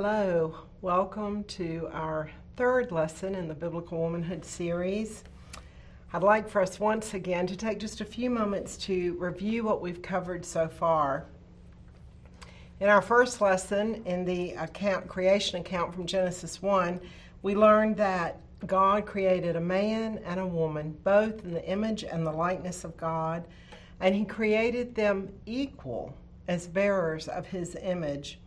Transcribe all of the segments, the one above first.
Hello, welcome to our third lesson in the Biblical Womanhood series. I'd like for us once again to take just a few moments to review what we've covered so far. In our first lesson, in the account, creation account from Genesis 1, we learned that God created a man and a woman, both in the image and the likeness of God, and He created them equal as bearers of His image.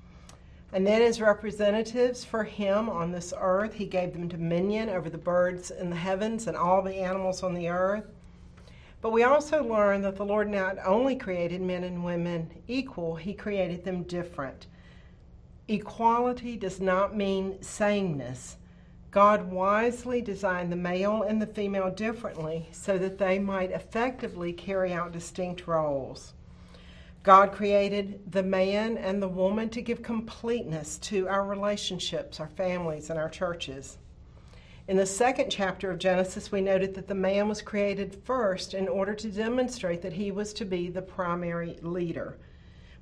And then, as representatives for Him on this earth, He gave them dominion over the birds in the heavens and all the animals on the earth. But we also learn that the Lord not only created men and women equal, He created them different. Equality does not mean sameness. God wisely designed the male and the female differently so that they might effectively carry out distinct roles. God created the man and the woman to give completeness to our relationships, our families, and our churches. In the second chapter of Genesis, we noted that the man was created first in order to demonstrate that he was to be the primary leader.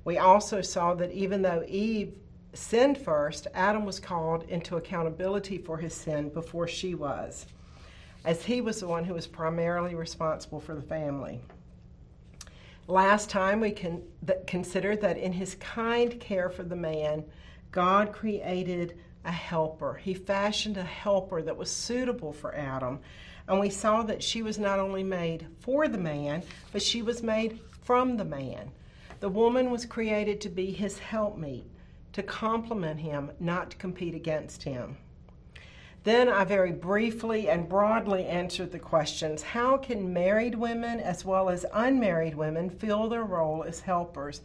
We also saw that even though Eve sinned first, Adam was called into accountability for his sin before she was, as he was the one who was primarily responsible for the family. Last time we can, th- considered that in his kind care for the man, God created a helper. He fashioned a helper that was suitable for Adam. And we saw that she was not only made for the man, but she was made from the man. The woman was created to be his helpmeet to complement him, not to compete against him. Then I very briefly and broadly answered the questions how can married women as well as unmarried women fill their role as helpers?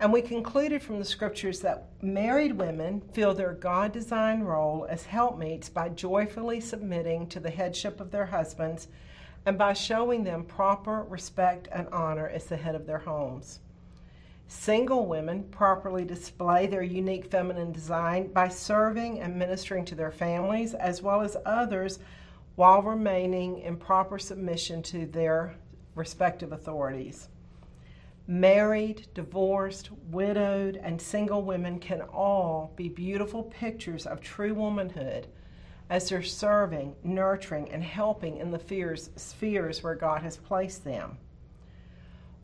And we concluded from the scriptures that married women fill their God designed role as helpmeets by joyfully submitting to the headship of their husbands and by showing them proper respect and honor as the head of their homes. Single women properly display their unique feminine design by serving and ministering to their families as well as others while remaining in proper submission to their respective authorities. Married, divorced, widowed, and single women can all be beautiful pictures of true womanhood as they're serving, nurturing, and helping in the spheres where God has placed them.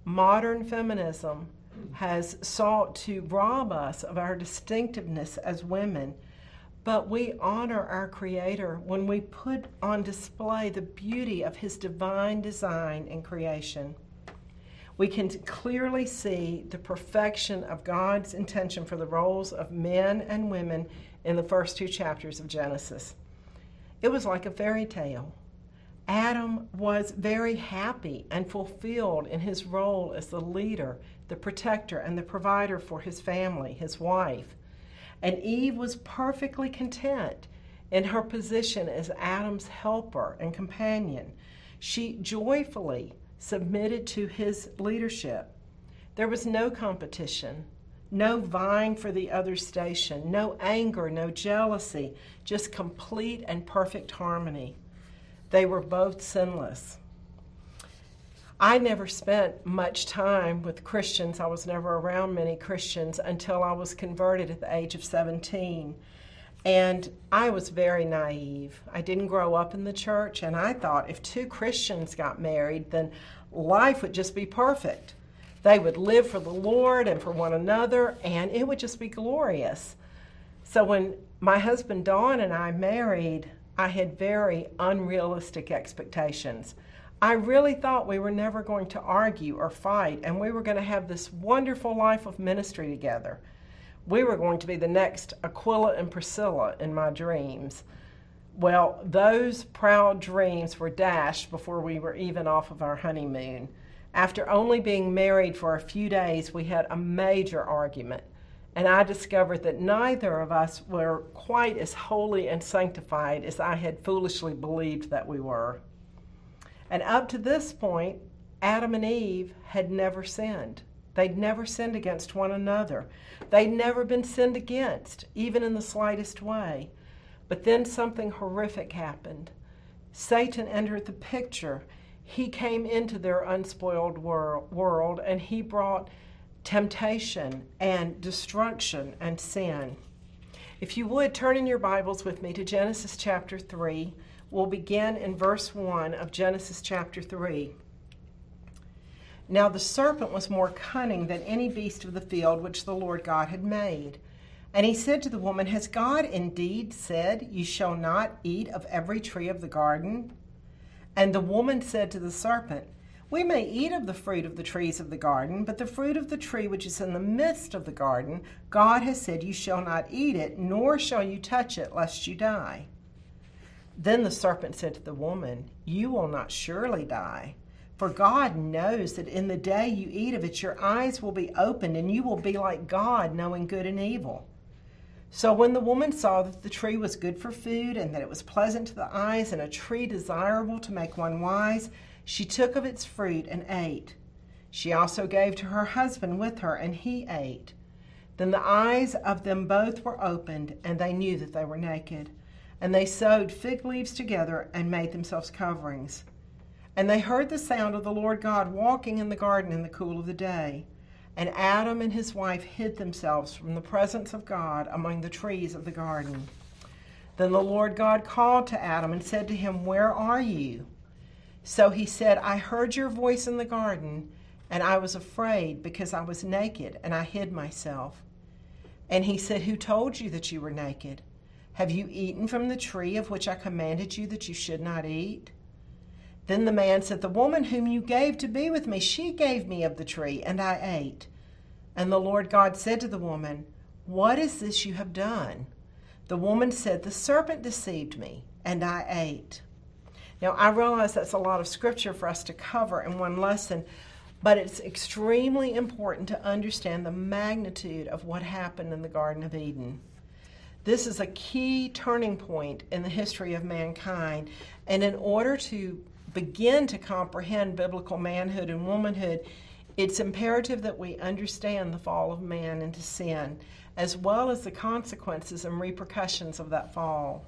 Modern feminism has sought to rob us of our distinctiveness as women. But we honor our Creator when we put on display the beauty of His divine design and creation. We can clearly see the perfection of God's intention for the roles of men and women in the first two chapters of Genesis. It was like a fairy tale. Adam was very happy and fulfilled in his role as the leader the protector and the provider for his family, his wife. And Eve was perfectly content in her position as Adam's helper and companion. She joyfully submitted to his leadership. There was no competition, no vying for the other station, no anger, no jealousy, just complete and perfect harmony. They were both sinless. I never spent much time with Christians. I was never around many Christians until I was converted at the age of 17. And I was very naive. I didn't grow up in the church, and I thought if two Christians got married, then life would just be perfect. They would live for the Lord and for one another, and it would just be glorious. So when my husband Don and I married, I had very unrealistic expectations. I really thought we were never going to argue or fight, and we were going to have this wonderful life of ministry together. We were going to be the next Aquila and Priscilla in my dreams. Well, those proud dreams were dashed before we were even off of our honeymoon. After only being married for a few days, we had a major argument, and I discovered that neither of us were quite as holy and sanctified as I had foolishly believed that we were. And up to this point, Adam and Eve had never sinned. They'd never sinned against one another. They'd never been sinned against, even in the slightest way. But then something horrific happened. Satan entered the picture. He came into their unspoiled wor- world and he brought temptation and destruction and sin. If you would, turn in your Bibles with me to Genesis chapter 3. We'll begin in verse 1 of Genesis chapter 3. Now the serpent was more cunning than any beast of the field which the Lord God had made. And he said to the woman, Has God indeed said, You shall not eat of every tree of the garden? And the woman said to the serpent, we may eat of the fruit of the trees of the garden, but the fruit of the tree which is in the midst of the garden, God has said, You shall not eat it, nor shall you touch it, lest you die. Then the serpent said to the woman, You will not surely die. For God knows that in the day you eat of it, your eyes will be opened, and you will be like God, knowing good and evil. So when the woman saw that the tree was good for food, and that it was pleasant to the eyes, and a tree desirable to make one wise, she took of its fruit and ate. She also gave to her husband with her, and he ate. Then the eyes of them both were opened, and they knew that they were naked. And they sewed fig leaves together and made themselves coverings. And they heard the sound of the Lord God walking in the garden in the cool of the day. And Adam and his wife hid themselves from the presence of God among the trees of the garden. Then the Lord God called to Adam and said to him, Where are you? So he said, I heard your voice in the garden, and I was afraid because I was naked, and I hid myself. And he said, Who told you that you were naked? Have you eaten from the tree of which I commanded you that you should not eat? Then the man said, The woman whom you gave to be with me, she gave me of the tree, and I ate. And the Lord God said to the woman, What is this you have done? The woman said, The serpent deceived me, and I ate. Now, I realize that's a lot of scripture for us to cover in one lesson, but it's extremely important to understand the magnitude of what happened in the Garden of Eden. This is a key turning point in the history of mankind, and in order to begin to comprehend biblical manhood and womanhood, it's imperative that we understand the fall of man into sin, as well as the consequences and repercussions of that fall.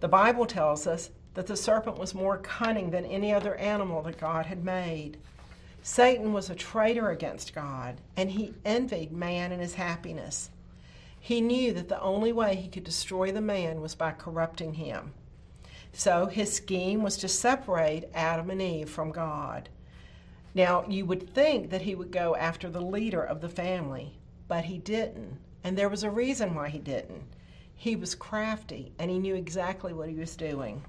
The Bible tells us that the serpent was more cunning than any other animal that God had made. Satan was a traitor against God, and he envied man and his happiness. He knew that the only way he could destroy the man was by corrupting him. So his scheme was to separate Adam and Eve from God. Now, you would think that he would go after the leader of the family, but he didn't. And there was a reason why he didn't. He was crafty and he knew exactly what he was doing.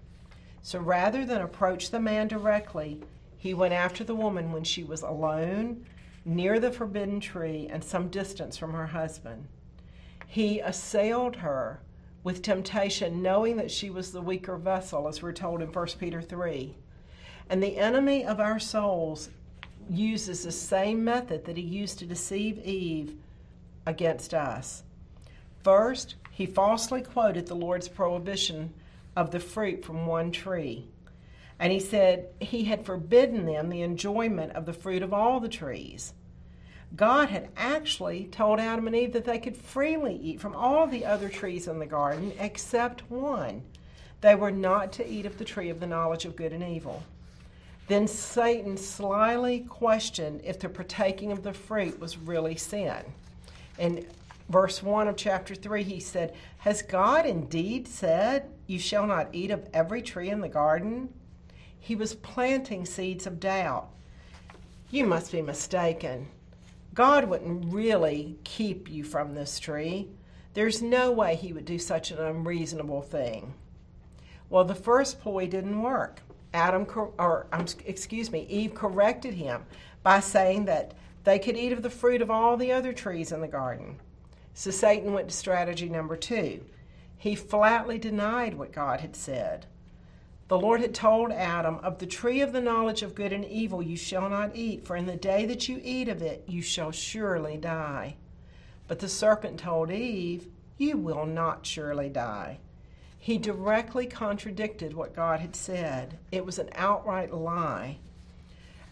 So rather than approach the man directly, he went after the woman when she was alone, near the forbidden tree, and some distance from her husband. He assailed her with temptation, knowing that she was the weaker vessel, as we're told in 1 Peter 3. And the enemy of our souls uses the same method that he used to deceive Eve against us. First, he falsely quoted the Lord's prohibition of the fruit from one tree. And he said he had forbidden them the enjoyment of the fruit of all the trees. God had actually told Adam and Eve that they could freely eat from all the other trees in the garden except one. They were not to eat of the tree of the knowledge of good and evil. Then Satan slyly questioned if the partaking of the fruit was really sin. In verse 1 of chapter 3, he said, Has God indeed said, you shall not eat of every tree in the garden. He was planting seeds of doubt. You must be mistaken. God wouldn't really keep you from this tree. There's no way he would do such an unreasonable thing. Well, the first ploy didn't work. Adam, or excuse me, Eve corrected him by saying that they could eat of the fruit of all the other trees in the garden. So Satan went to strategy number two. He flatly denied what God had said. The Lord had told Adam, Of the tree of the knowledge of good and evil you shall not eat, for in the day that you eat of it you shall surely die. But the serpent told Eve, You will not surely die. He directly contradicted what God had said. It was an outright lie.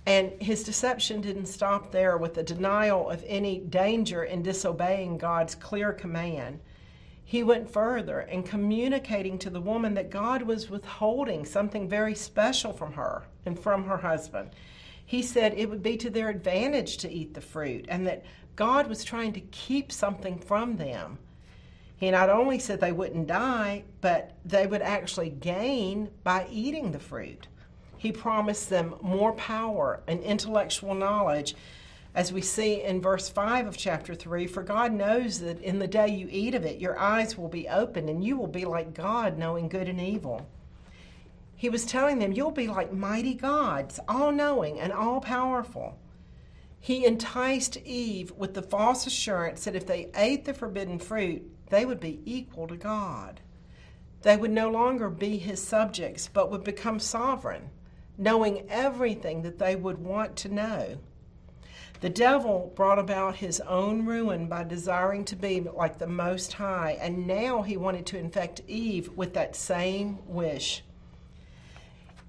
And his deception didn't stop there with the denial of any danger in disobeying God's clear command. He went further in communicating to the woman that God was withholding something very special from her and from her husband. He said it would be to their advantage to eat the fruit and that God was trying to keep something from them. He not only said they wouldn't die, but they would actually gain by eating the fruit. He promised them more power and intellectual knowledge, as we see in verse 5 of chapter 3 For God knows that in the day you eat of it, your eyes will be opened, and you will be like God, knowing good and evil. He was telling them, You'll be like mighty gods, all knowing and all powerful. He enticed Eve with the false assurance that if they ate the forbidden fruit, they would be equal to God. They would no longer be his subjects, but would become sovereign, knowing everything that they would want to know. The devil brought about his own ruin by desiring to be like the Most High, and now he wanted to infect Eve with that same wish.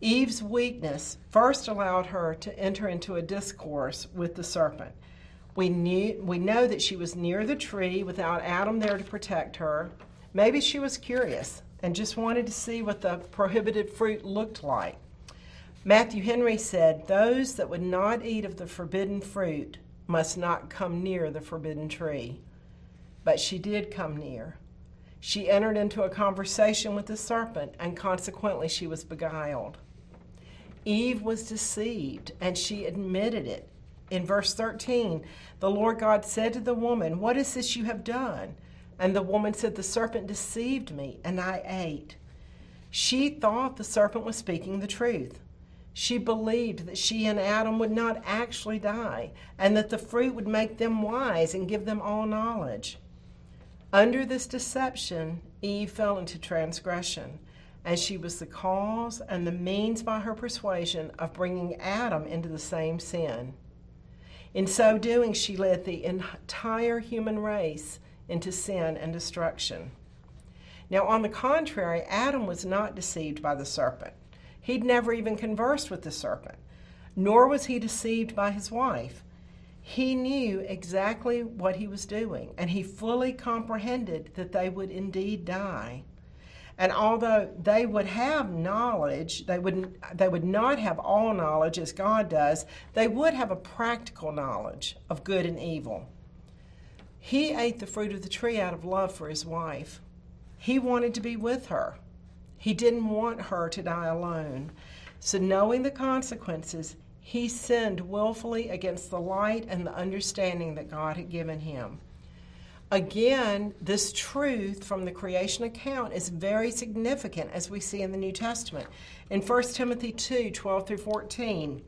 Eve's weakness first allowed her to enter into a discourse with the serpent. We, knew, we know that she was near the tree without Adam there to protect her. Maybe she was curious and just wanted to see what the prohibited fruit looked like. Matthew Henry said, Those that would not eat of the forbidden fruit must not come near the forbidden tree. But she did come near. She entered into a conversation with the serpent, and consequently she was beguiled. Eve was deceived, and she admitted it in verse 13, the Lord God said to the woman, What is this you have done? And the woman said, The serpent deceived me, and I ate. She thought the serpent was speaking the truth. She believed that she and Adam would not actually die, and that the fruit would make them wise and give them all knowledge. Under this deception, Eve fell into transgression, and she was the cause and the means by her persuasion of bringing Adam into the same sin. In so doing, she led the entire human race into sin and destruction. Now, on the contrary, Adam was not deceived by the serpent. He'd never even conversed with the serpent, nor was he deceived by his wife. He knew exactly what he was doing, and he fully comprehended that they would indeed die. And although they would have knowledge, they would, they would not have all knowledge as God does, they would have a practical knowledge of good and evil. He ate the fruit of the tree out of love for his wife. He wanted to be with her. He didn't want her to die alone. So, knowing the consequences, he sinned willfully against the light and the understanding that God had given him. Again, this truth from the creation account is very significant as we see in the New Testament. In 1 Timothy 2 12 through 14,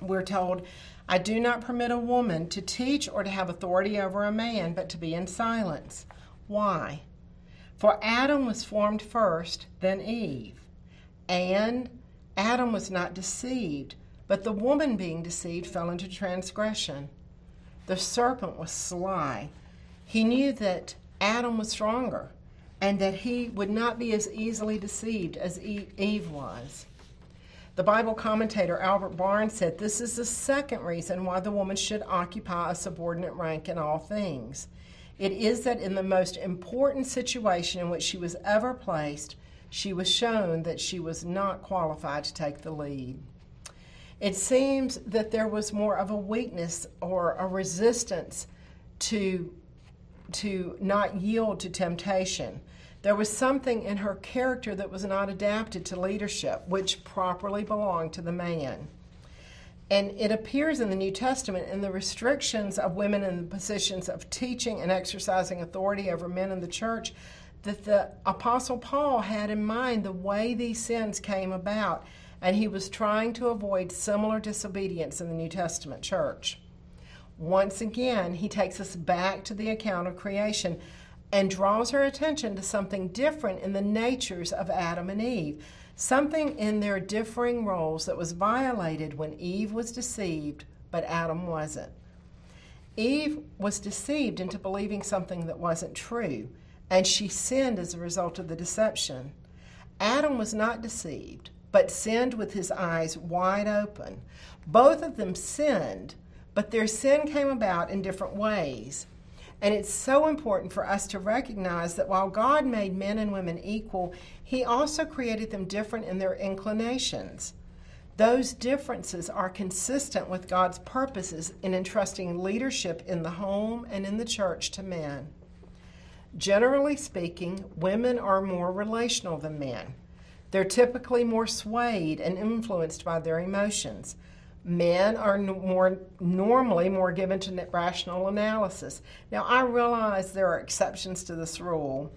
we're told, I do not permit a woman to teach or to have authority over a man, but to be in silence. Why? For Adam was formed first, then Eve. And Adam was not deceived, but the woman being deceived fell into transgression. The serpent was sly he knew that Adam was stronger and that he would not be as easily deceived as Eve was. The Bible commentator Albert Barnes said this is the second reason why the woman should occupy a subordinate rank in all things. It is that in the most important situation in which she was ever placed, she was shown that she was not qualified to take the lead. It seems that there was more of a weakness or a resistance to to not yield to temptation. There was something in her character that was not adapted to leadership, which properly belonged to the man. And it appears in the New Testament in the restrictions of women in the positions of teaching and exercising authority over men in the church that the Apostle Paul had in mind the way these sins came about, and he was trying to avoid similar disobedience in the New Testament church. Once again, he takes us back to the account of creation and draws our attention to something different in the natures of Adam and Eve, something in their differing roles that was violated when Eve was deceived, but Adam wasn't. Eve was deceived into believing something that wasn't true, and she sinned as a result of the deception. Adam was not deceived, but sinned with his eyes wide open. Both of them sinned, but their sin came about in different ways. And it's so important for us to recognize that while God made men and women equal, He also created them different in their inclinations. Those differences are consistent with God's purposes in entrusting leadership in the home and in the church to men. Generally speaking, women are more relational than men. They're typically more swayed and influenced by their emotions. Men are more normally more given to rational analysis. Now, I realize there are exceptions to this rule,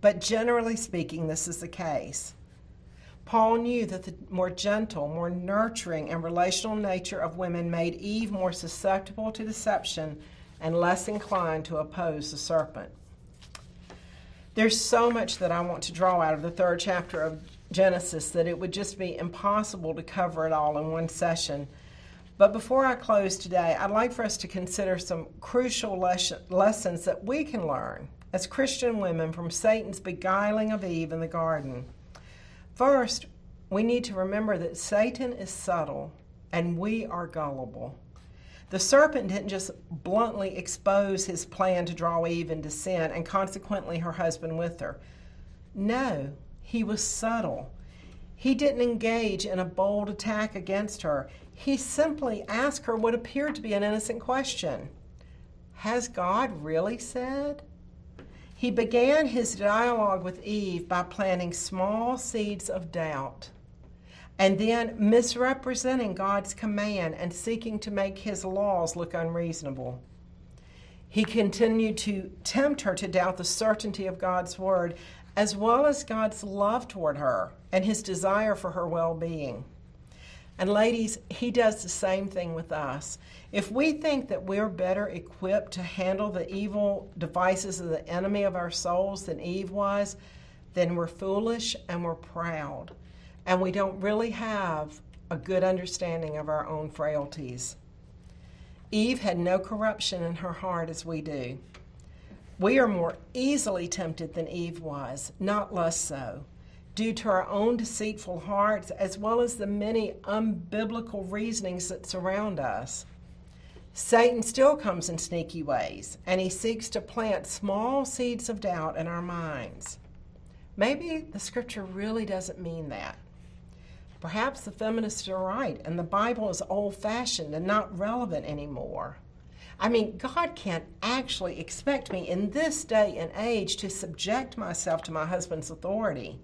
but generally speaking, this is the case. Paul knew that the more gentle, more nurturing, and relational nature of women made Eve more susceptible to deception and less inclined to oppose the serpent. There's so much that I want to draw out of the third chapter of Genesis that it would just be impossible to cover it all in one session. But before I close today, I'd like for us to consider some crucial lessons that we can learn as Christian women from Satan's beguiling of Eve in the garden. First, we need to remember that Satan is subtle and we are gullible. The serpent didn't just bluntly expose his plan to draw Eve into sin and consequently her husband with her. No, he was subtle. He didn't engage in a bold attack against her. He simply asked her what appeared to be an innocent question Has God really said? He began his dialogue with Eve by planting small seeds of doubt and then misrepresenting God's command and seeking to make his laws look unreasonable. He continued to tempt her to doubt the certainty of God's word, as well as God's love toward her and his desire for her well being. And, ladies, he does the same thing with us. If we think that we're better equipped to handle the evil devices of the enemy of our souls than Eve was, then we're foolish and we're proud and we don't really have a good understanding of our own frailties. Eve had no corruption in her heart as we do. We are more easily tempted than Eve was, not less so, due to our own deceitful hearts as well as the many unbiblical reasonings that surround us. Satan still comes in sneaky ways, and he seeks to plant small seeds of doubt in our minds. Maybe the scripture really doesn't mean that. Perhaps the feminists are right and the Bible is old fashioned and not relevant anymore. I mean, God can't actually expect me in this day and age to subject myself to my husband's authority.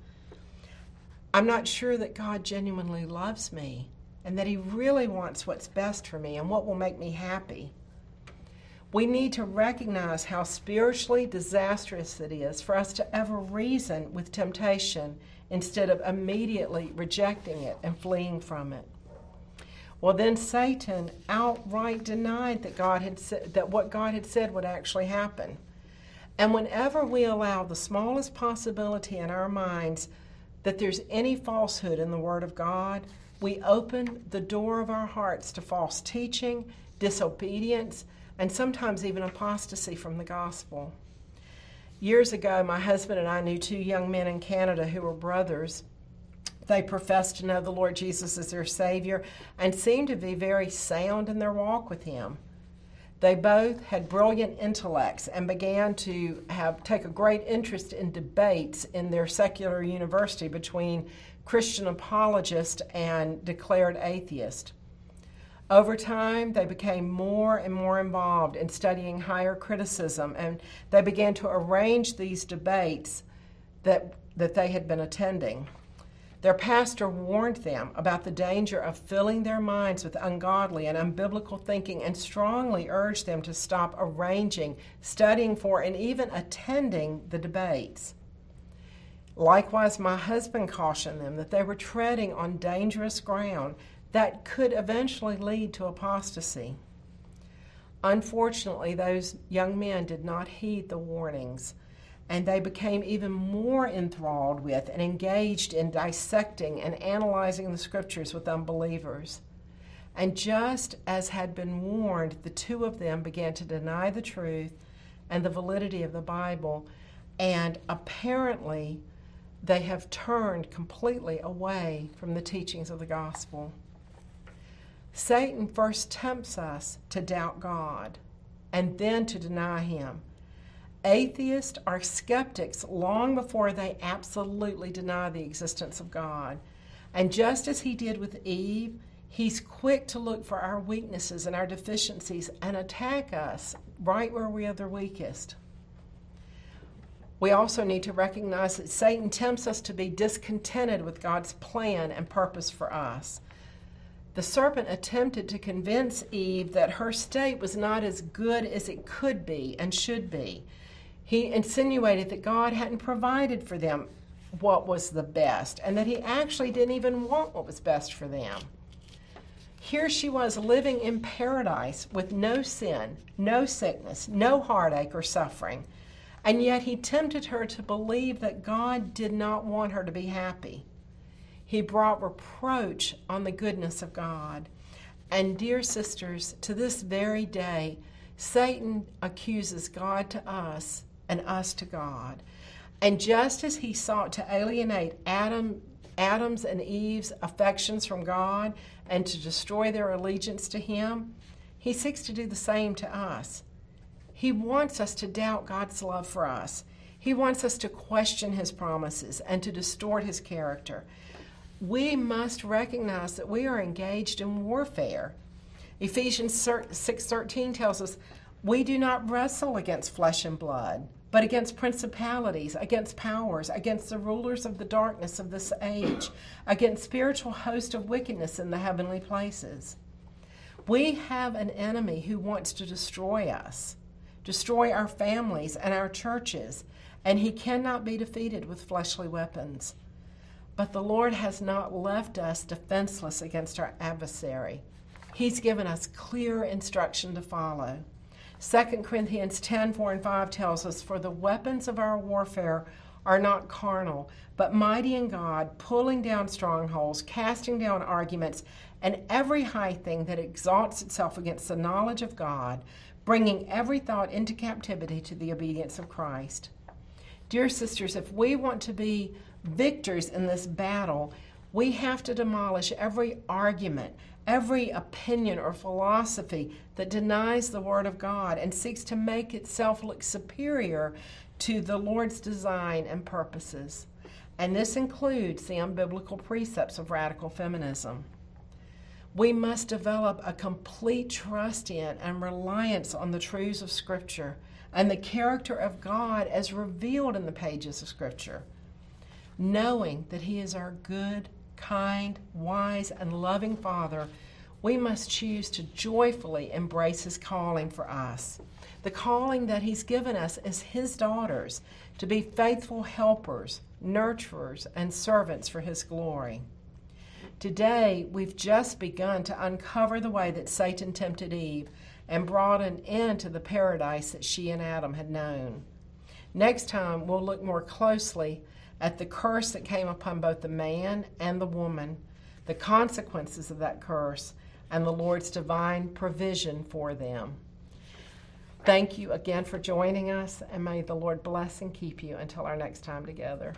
I'm not sure that God genuinely loves me and that He really wants what's best for me and what will make me happy. We need to recognize how spiritually disastrous it is for us to ever reason with temptation instead of immediately rejecting it and fleeing from it. Well, then Satan outright denied that God had that what God had said would actually happen. And whenever we allow the smallest possibility in our minds that there's any falsehood in the Word of God, we open the door of our hearts to false teaching, disobedience, and sometimes even apostasy from the gospel. Years ago, my husband and I knew two young men in Canada who were brothers. They professed to know the Lord Jesus as their Savior and seemed to be very sound in their walk with Him. They both had brilliant intellects and began to have take a great interest in debates in their secular university between Christian apologists and declared atheists. Over time, they became more and more involved in studying higher criticism, and they began to arrange these debates that, that they had been attending. Their pastor warned them about the danger of filling their minds with ungodly and unbiblical thinking and strongly urged them to stop arranging, studying for, and even attending the debates. Likewise, my husband cautioned them that they were treading on dangerous ground that could eventually lead to apostasy. Unfortunately, those young men did not heed the warnings, and they became even more enthralled with and engaged in dissecting and analyzing the scriptures with unbelievers. And just as had been warned, the two of them began to deny the truth and the validity of the Bible, and apparently they have turned completely away from the teachings of the gospel. Satan first tempts us to doubt God and then to deny Him. Atheists are skeptics long before they absolutely deny the existence of God. And just as he did with Eve, he's quick to look for our weaknesses and our deficiencies and attack us right where we are the weakest. We also need to recognize that Satan tempts us to be discontented with God's plan and purpose for us. The serpent attempted to convince Eve that her state was not as good as it could be and should be. He insinuated that God hadn't provided for them what was the best and that He actually didn't even want what was best for them. Here she was living in paradise with no sin, no sickness, no heartache or suffering. And yet he tempted her to believe that God did not want her to be happy. He brought reproach on the goodness of God. And, dear sisters, to this very day, Satan accuses God to us and us to God. And just as he sought to alienate Adam, Adam's and Eve's affections from God and to destroy their allegiance to him, he seeks to do the same to us. He wants us to doubt God's love for us. He wants us to question his promises and to distort his character we must recognize that we are engaged in warfare. Ephesians 6:13 tells us, "We do not wrestle against flesh and blood, but against principalities, against powers, against the rulers of the darkness of this age, against spiritual hosts of wickedness in the heavenly places." We have an enemy who wants to destroy us, destroy our families and our churches, and he cannot be defeated with fleshly weapons. But the Lord has not left us defenseless against our adversary. He's given us clear instruction to follow. 2 Corinthians 10 4 and 5 tells us, For the weapons of our warfare are not carnal, but mighty in God, pulling down strongholds, casting down arguments, and every high thing that exalts itself against the knowledge of God, bringing every thought into captivity to the obedience of Christ. Dear sisters, if we want to be victors in this battle, we have to demolish every argument, every opinion or philosophy that denies the Word of God and seeks to make itself look superior to the Lord's design and purposes. And this includes the unbiblical precepts of radical feminism. We must develop a complete trust in and reliance on the truths of Scripture and the character of God as revealed in the pages of Scripture knowing that He is our good, kind, wise, and loving Father, we must choose to joyfully embrace His calling for us. The calling that He's given us as His daughters to be faithful helpers, nurturers, and servants for His glory. Today, we've just begun to uncover the way that Satan tempted Eve and brought an end to the paradise that she and Adam had known. Next time, we'll look more closely at the curse that came upon both the man and the woman, the consequences of that curse, and the Lord's divine provision for them. Thank you again for joining us, and may the Lord bless and keep you until our next time together.